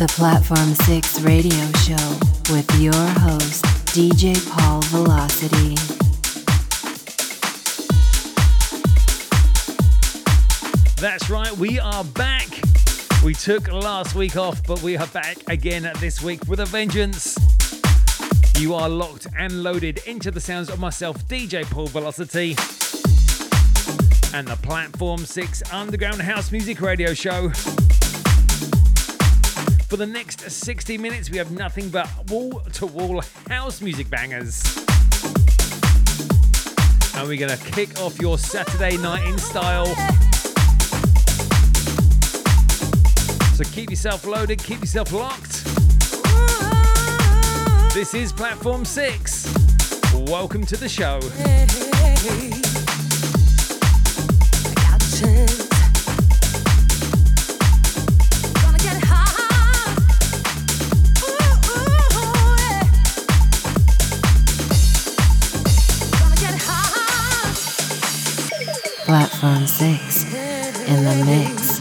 The Platform 6 radio show with your host, DJ Paul Velocity. That's right, we are back. We took last week off, but we are back again this week with a vengeance. You are locked and loaded into the sounds of myself, DJ Paul Velocity, and the Platform 6 Underground House Music Radio Show. For the next 60 minutes, we have nothing but wall to wall house music bangers. And we're going to kick off your Saturday night in style. So keep yourself loaded, keep yourself locked. This is Platform 6. Welcome to the show. Platform 6 in the mix.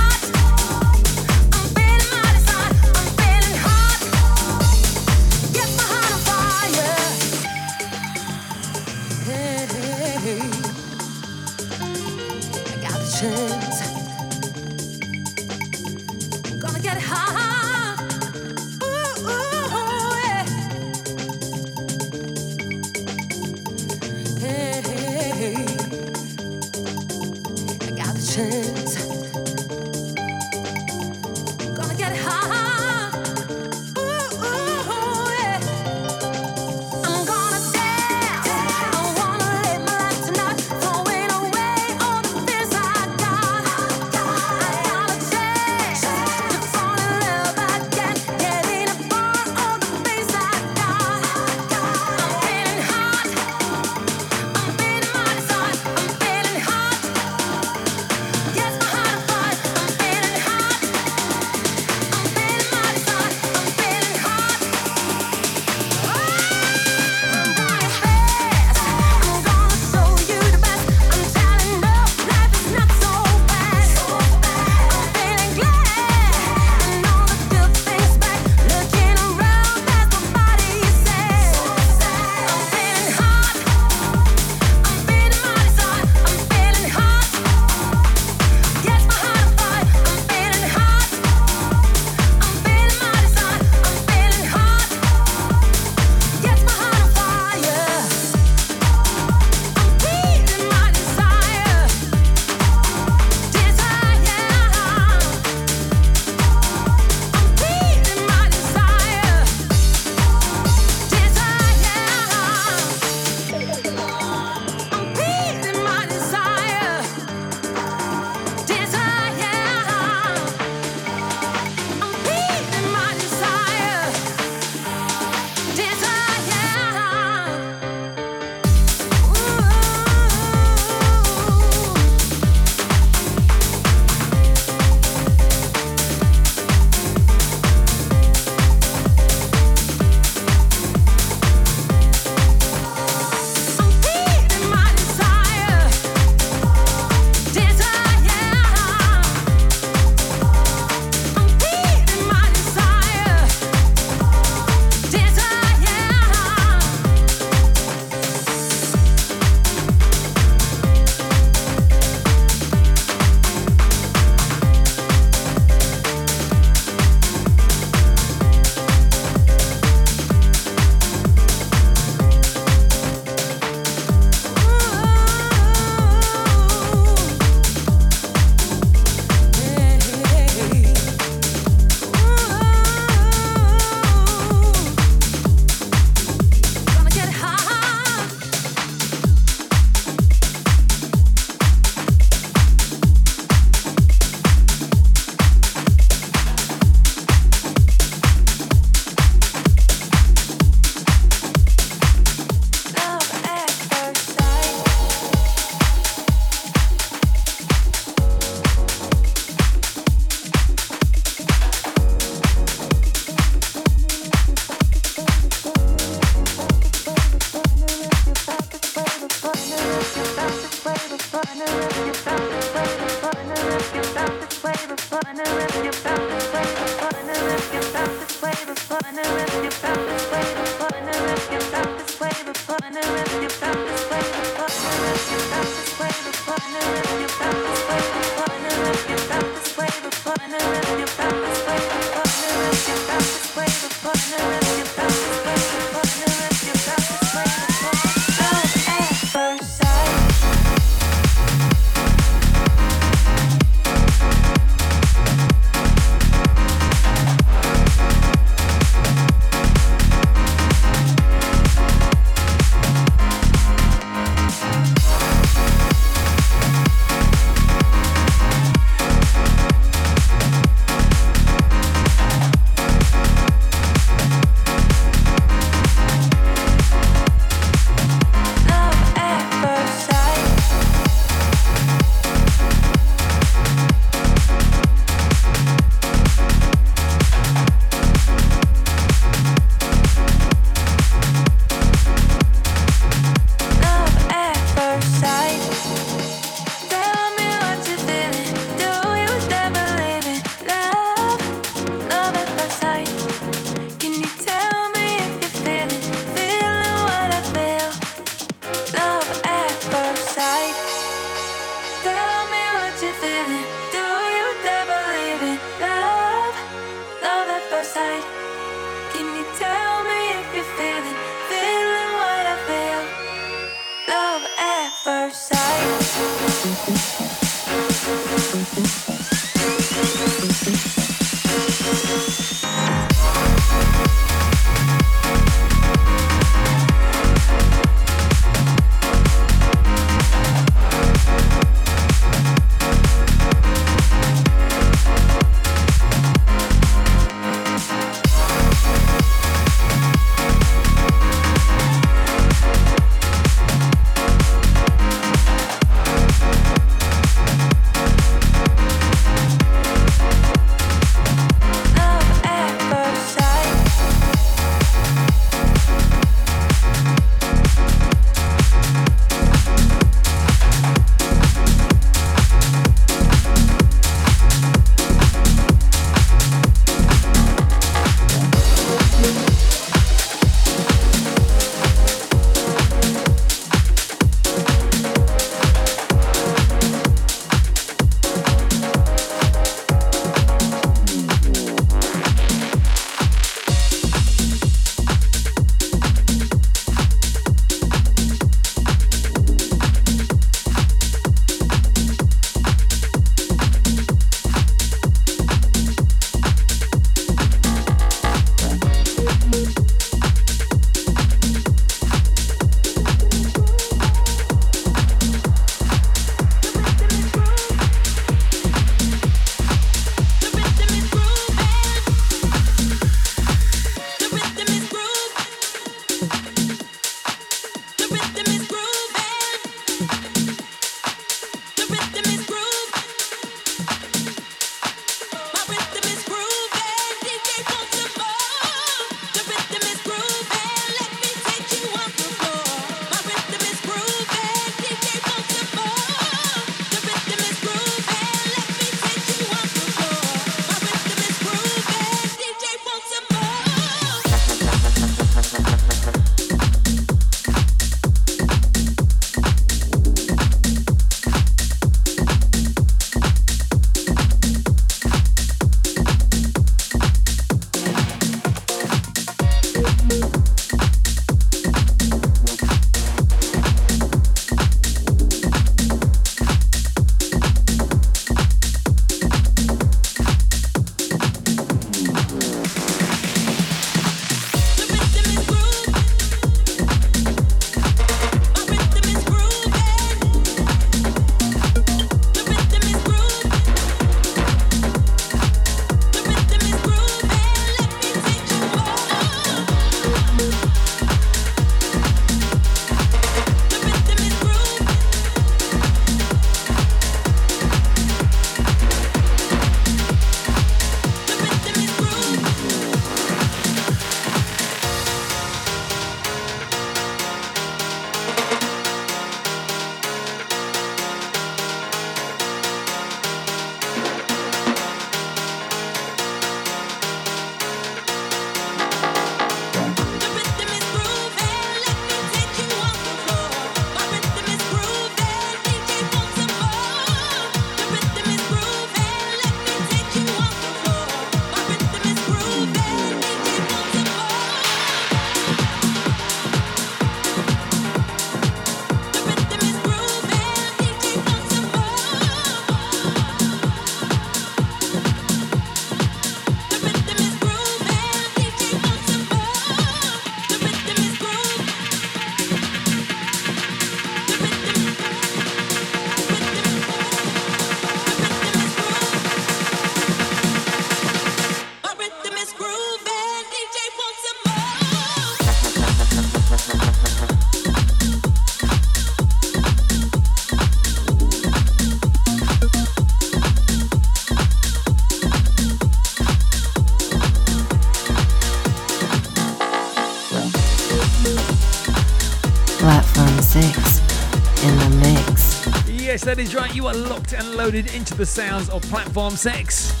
That is right. You are locked and loaded into the sounds of Platform 6.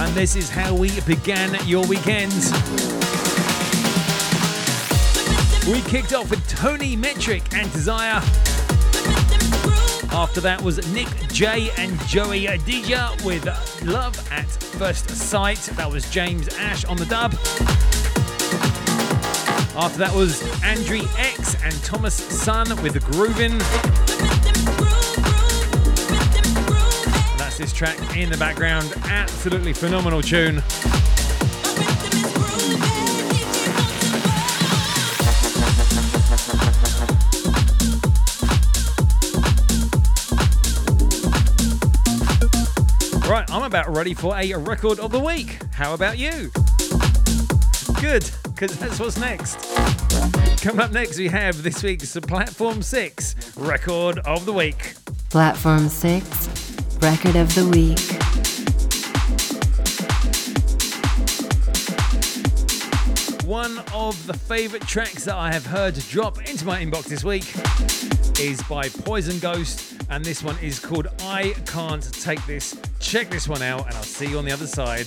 And this is how we began your weekend. We kicked off with Tony Metric and Desire. After that was Nick J and Joey Adija with Love at First Sight. That was James Ash on the dub. After that was Andrew X and Thomas Sun with Groovin'. Track in the background. Absolutely phenomenal tune. Right, I'm about ready for a record of the week. How about you? Good, because that's what's next. Coming up next, we have this week's Platform 6 record of the week. Platform 6, Record of the Week. One of the favourite tracks that I have heard drop into my inbox this week is by Poison Ghost, and this one is called I Can't Take This. Check this one out, and I'll see you on the other side.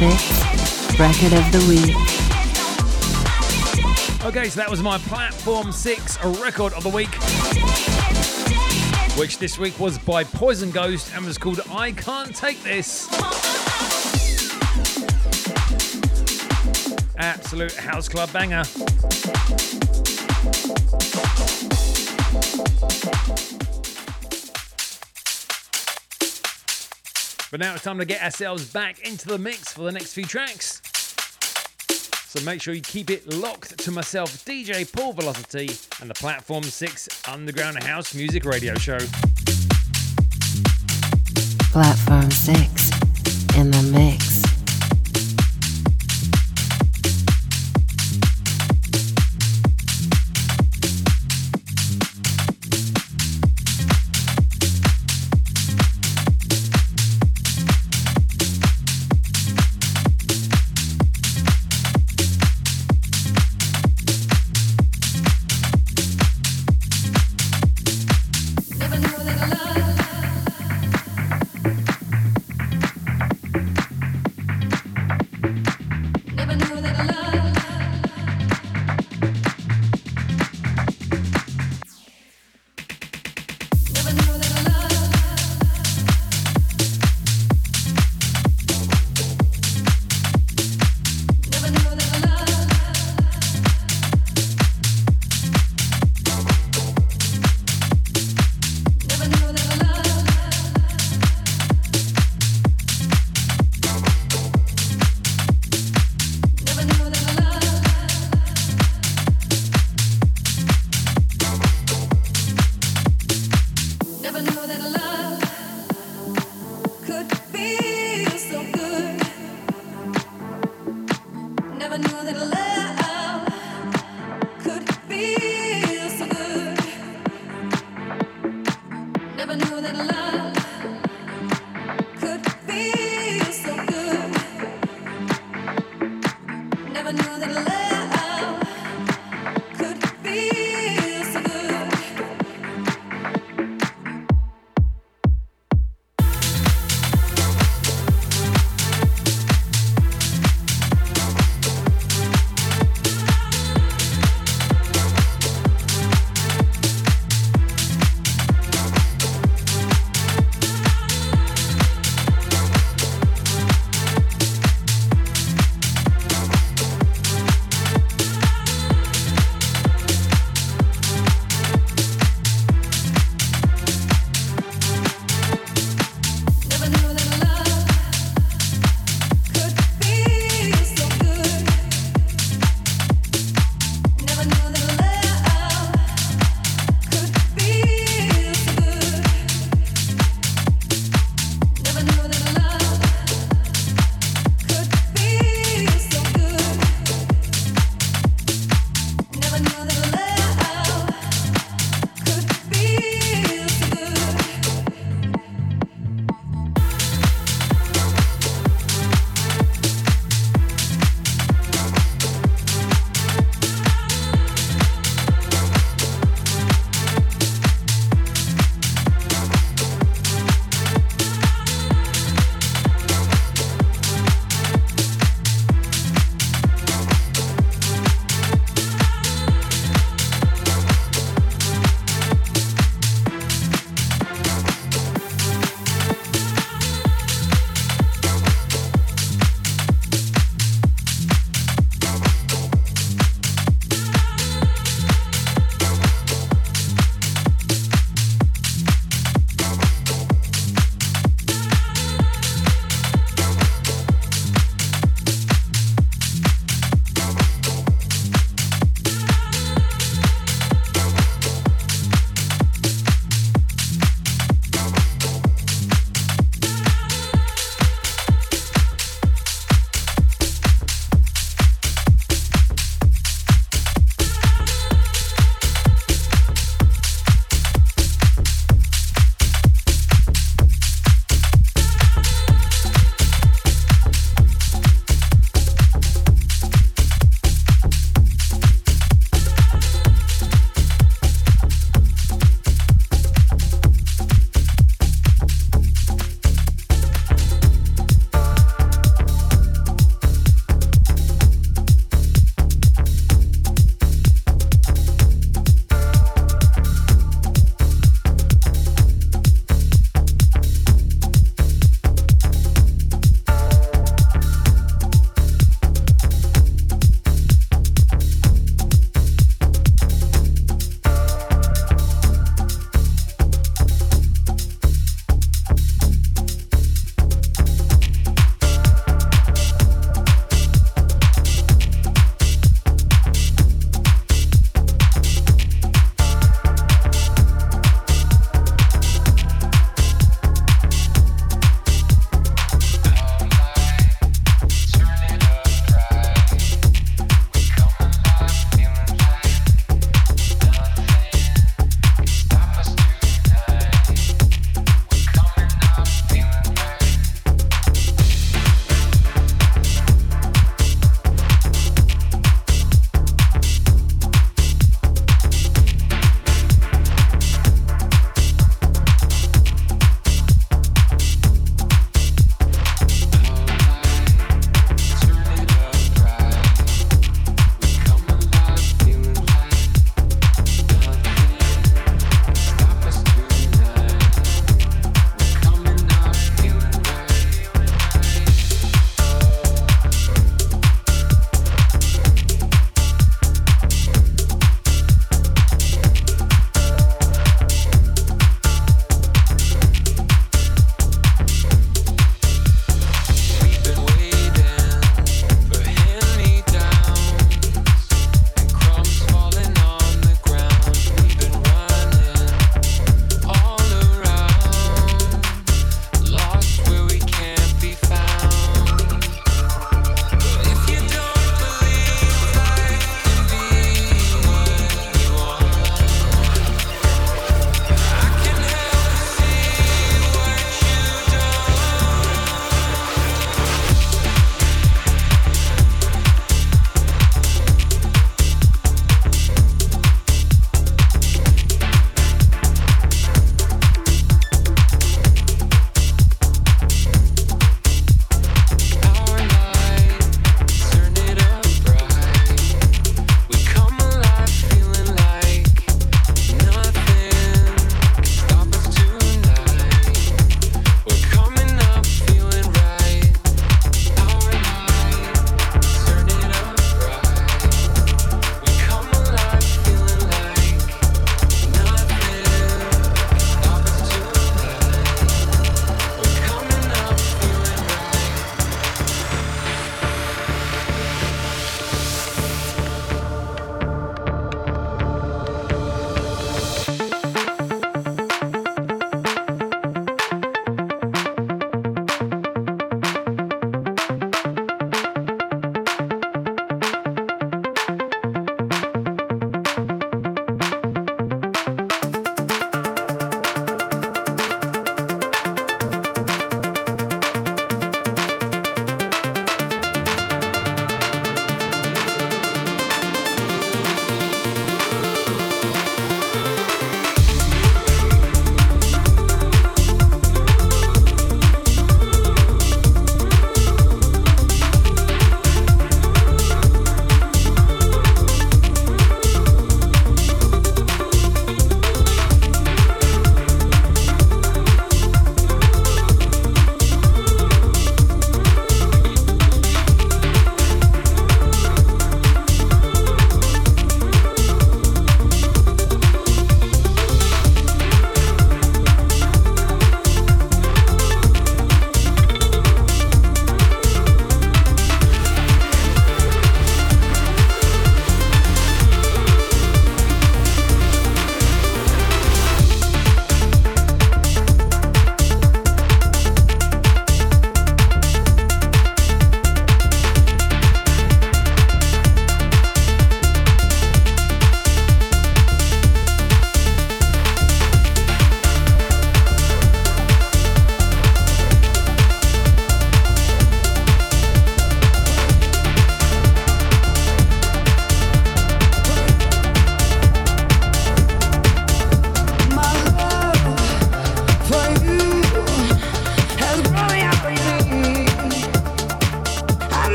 Platform 6, Record of the Week. Okay, so that was my Platform 6 record of the week, which this week was by Poison Ghost and was called I Can't Take This. Absolute house club banger. But now it's time to get ourselves back into the mix for the next few tracks. So make sure you keep it locked to myself, DJ Paul Velocity, and the Platform 6 Underground House Music Radio Show. Platform 6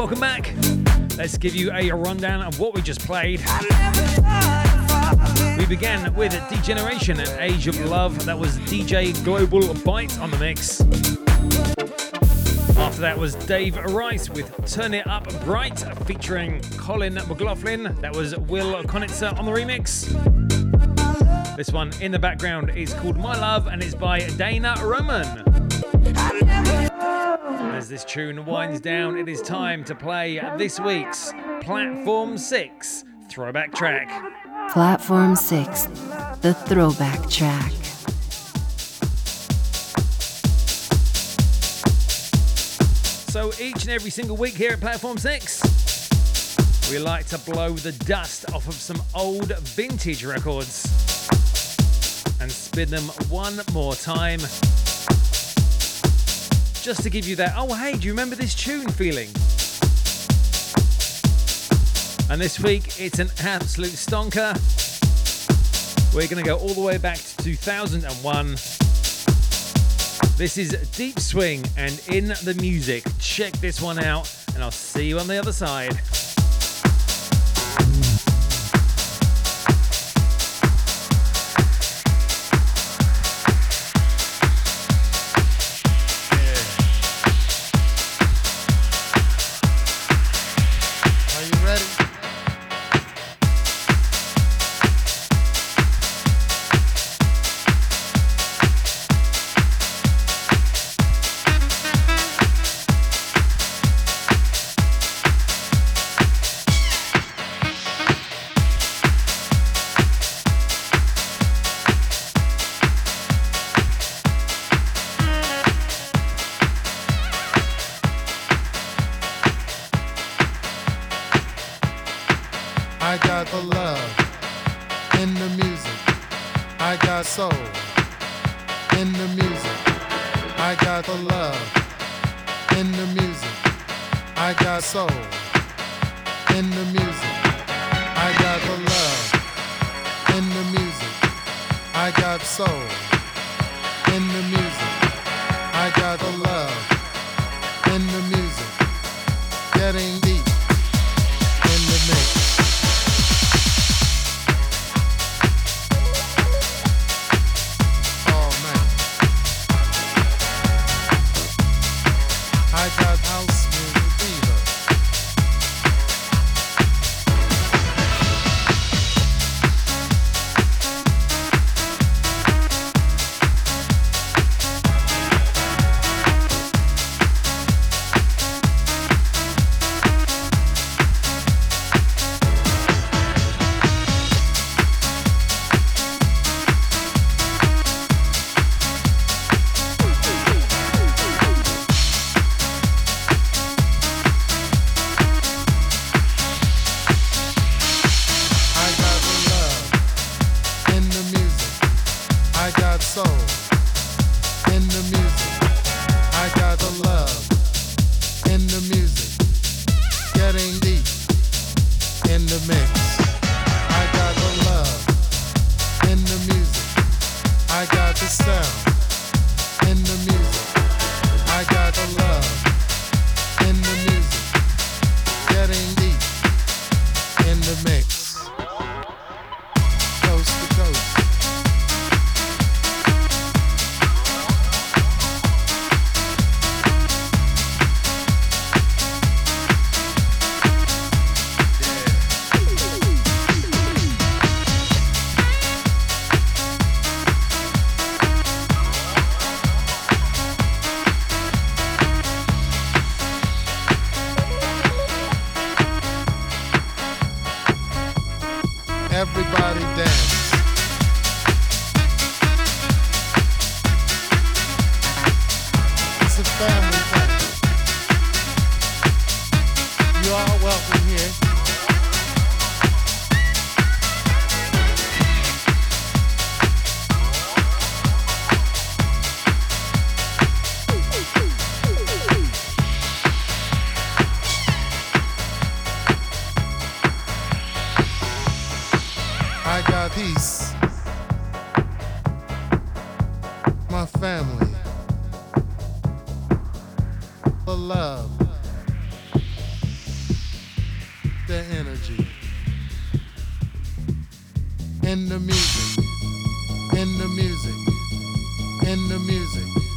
welcome back. Let's give you a rundown of what we just played. We began with Degeneration and Age of Love. That was DJ Global Bite on the mix. After that was Dave Rice with Turn It Up Bright featuring Colin McLaughlin. That was Will Konitzer on the remix. This one in the background is called My Love and it's by Dana Roman. As this tune winds down, it is time to play this week's Platform 6 throwback track. Platform 6, the throwback track. So each and every single week here at Platform 6, we like to blow the dust off of some old vintage records and spin them one more time. Just to give you that, oh hey, do you remember this tune feeling? And this week it's an absolute stonker. We're going to go all the way back to 2001. This is Deep Swing and In the Music. Check this one out, and I'll see you on the other side. Love, the energy, in the music, in the music, in the music,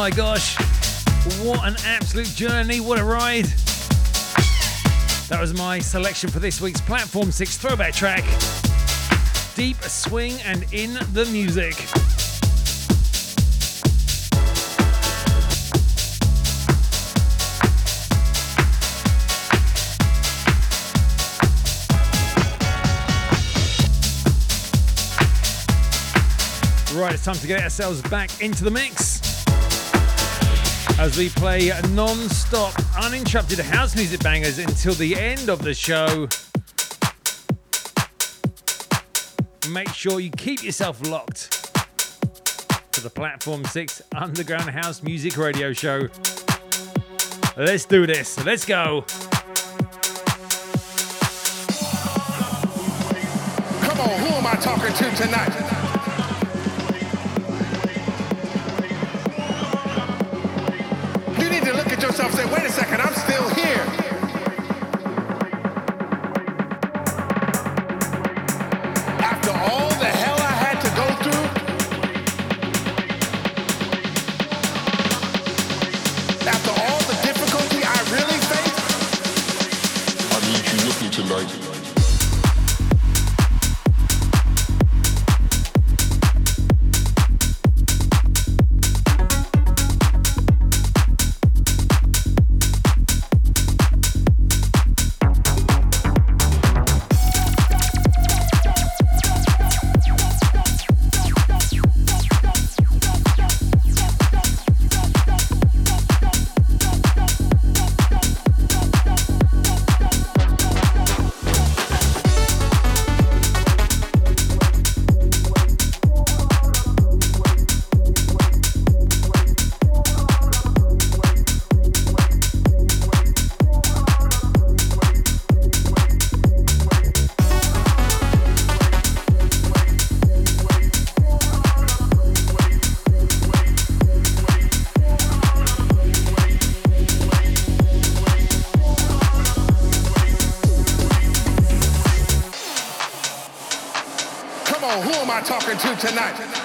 my gosh. What an absolute journey. What a ride. That was my selection for this week's Platform 6 throwback track. Deep swing and in the music. Right, it's time to get ourselves back into the mix as we play non stop, uninterrupted house music bangers until the end of the show. Make sure you keep yourself locked to the Platform 6 Underground House Music Radio Show. Let's do this. Let's go. Come on, who am I talking to tonight? Tonight?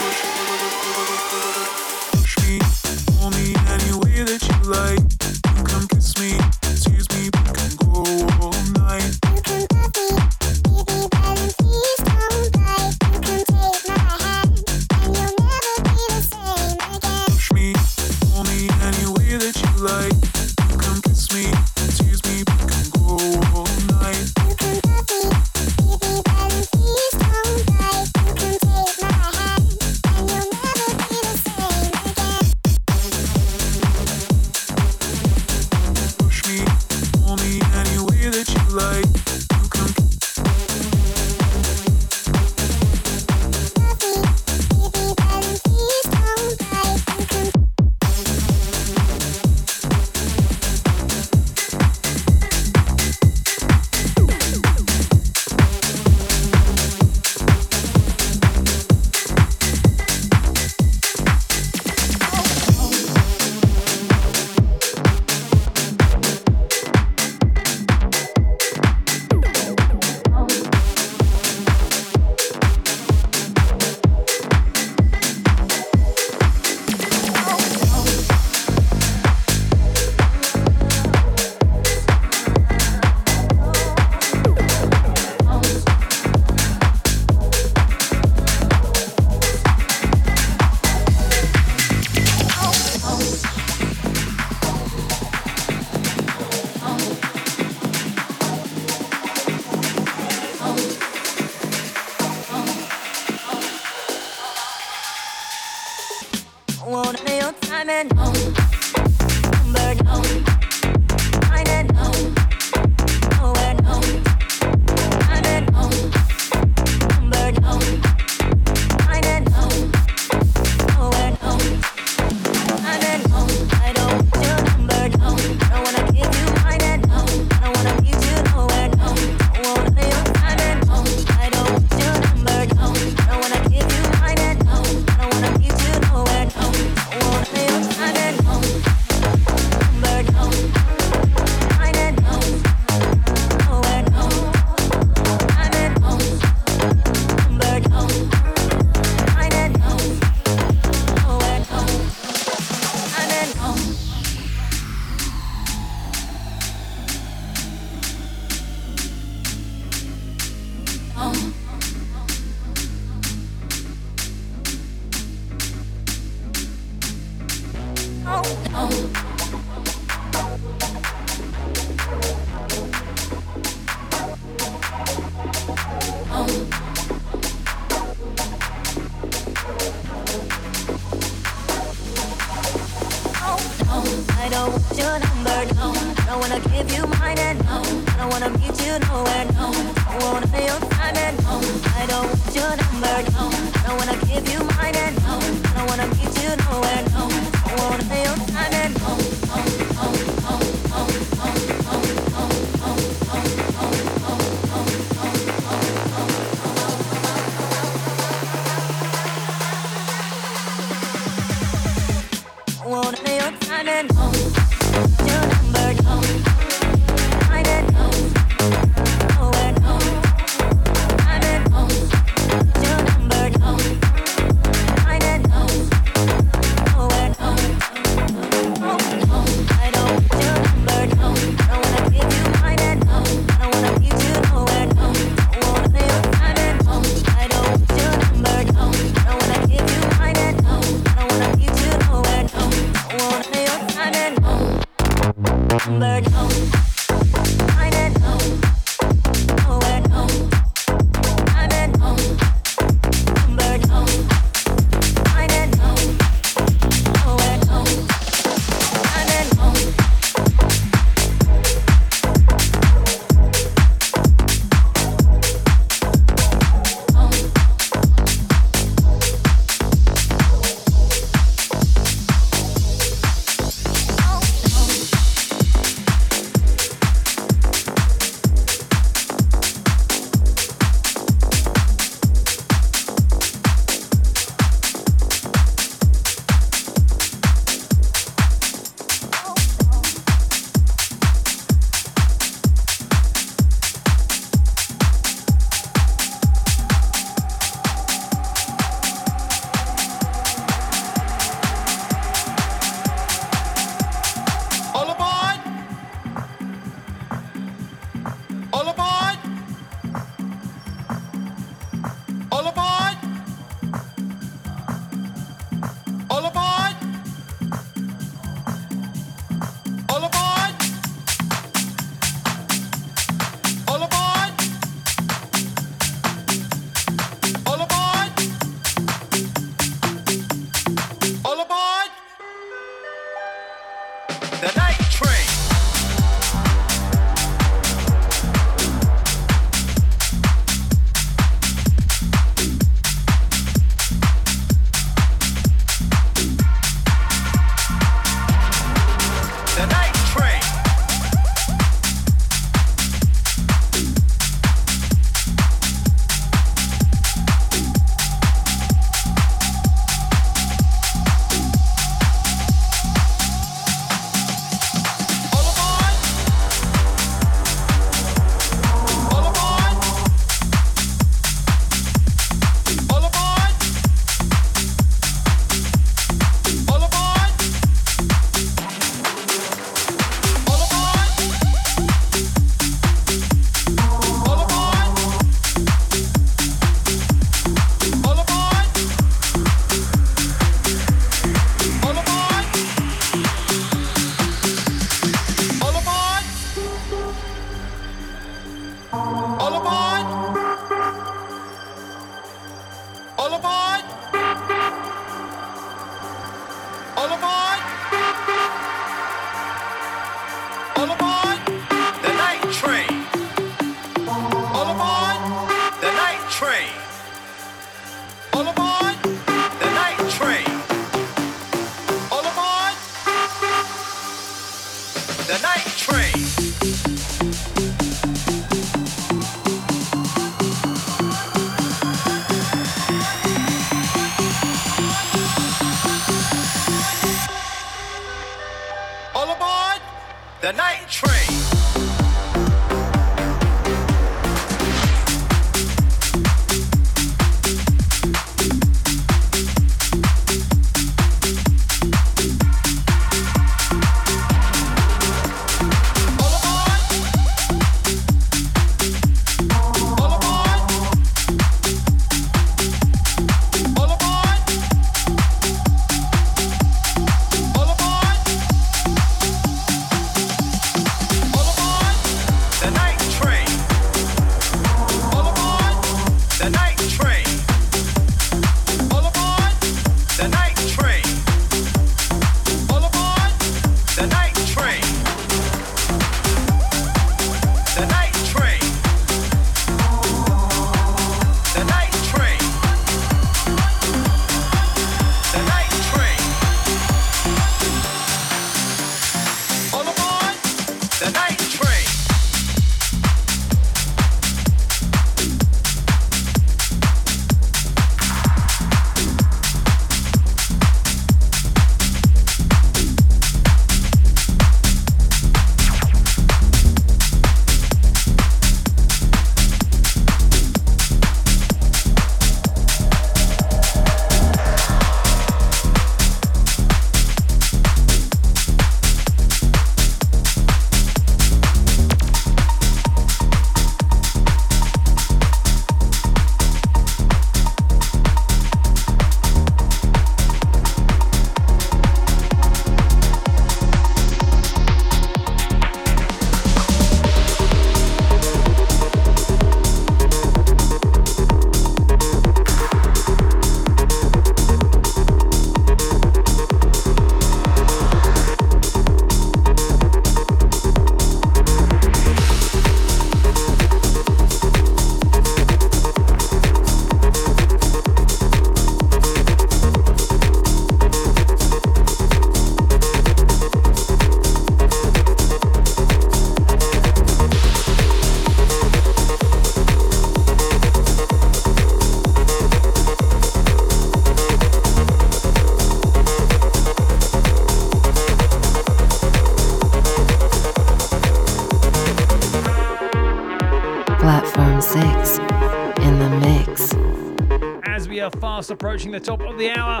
Approaching the top of the hour,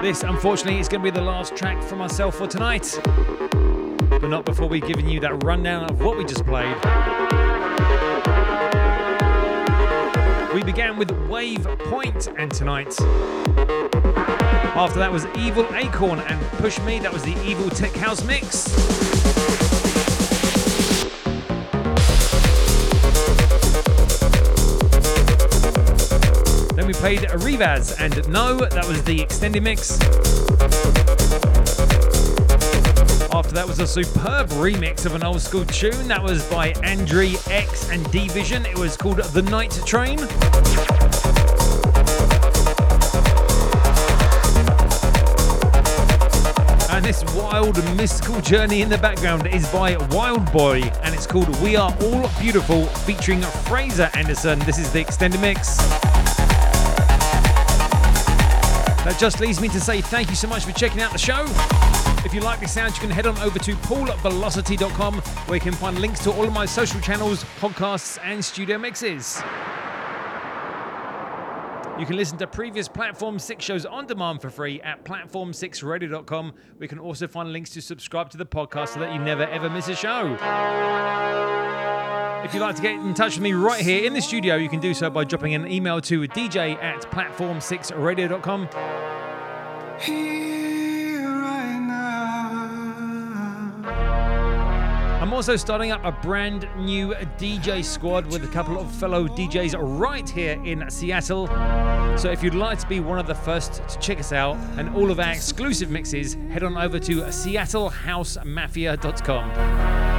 this unfortunately is going to be the last track from myself for tonight. But not before we've given you that rundown of what we just played. We began with Wave Point and tonight. After that was Evil Acorn and Push Me, that was the Evil Tech House mix. Played Rivaz and No, that was the extended mix. After that was a superb remix of an old school tune that was by Andre X and D Vision. It was called The Night Train. And this wild mystical journey in the background is by Wild Boy and it's called We Are All Beautiful featuring Fraser Anderson. This is the extended mix. That just leaves me to say thank you so much for checking out the show. If you like the sound, you can head on over to paulvelocity.com where you can find links to all of my social channels, podcasts, and studio mixes. You can listen to previous Platform 6 shows on demand for free at platform6radio.com. We can also find links to subscribe to the podcast so that you never ever miss a show. If you'd like to get in touch with me right here in the studio, you can do so by dropping an email to dj at platform6radio.com. I'm also starting up a brand new DJ squad with a couple of fellow DJs right here in Seattle. So if you'd like to be one of the first to check us out and all of our exclusive mixes, head on over to seattlehousemafia.com.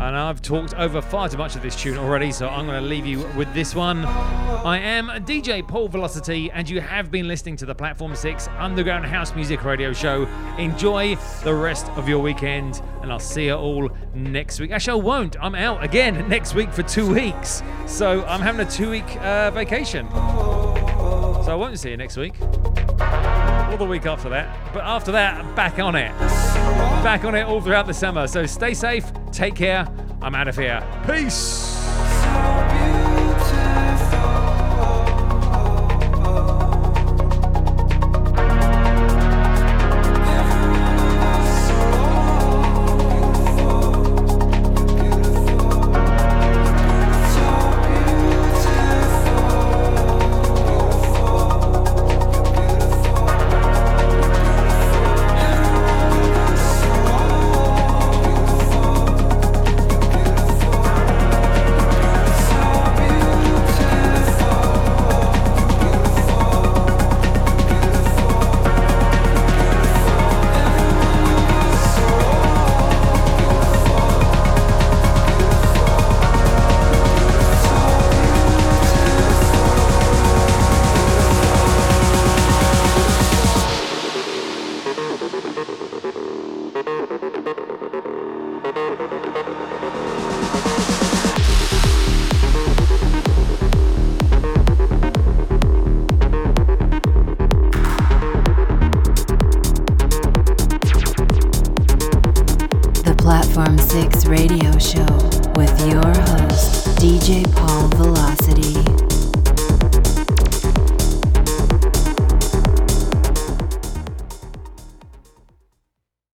And I've talked over far too much of this tune already, so I'm going to leave you with this one. I am DJ Paul Velocity, and you have been listening to the Platform 6 Underground House Music Radio Show. Enjoy the rest of your weekend, and I'll see you all next week. Actually, I won't. I'm out again next week for two weeks. So I'm having a two week uh, vacation. So I won't see you next week. or the week after that. But after that, back on it. Back on it all throughout the summer. So stay safe, take care. I'm out of here. Peace.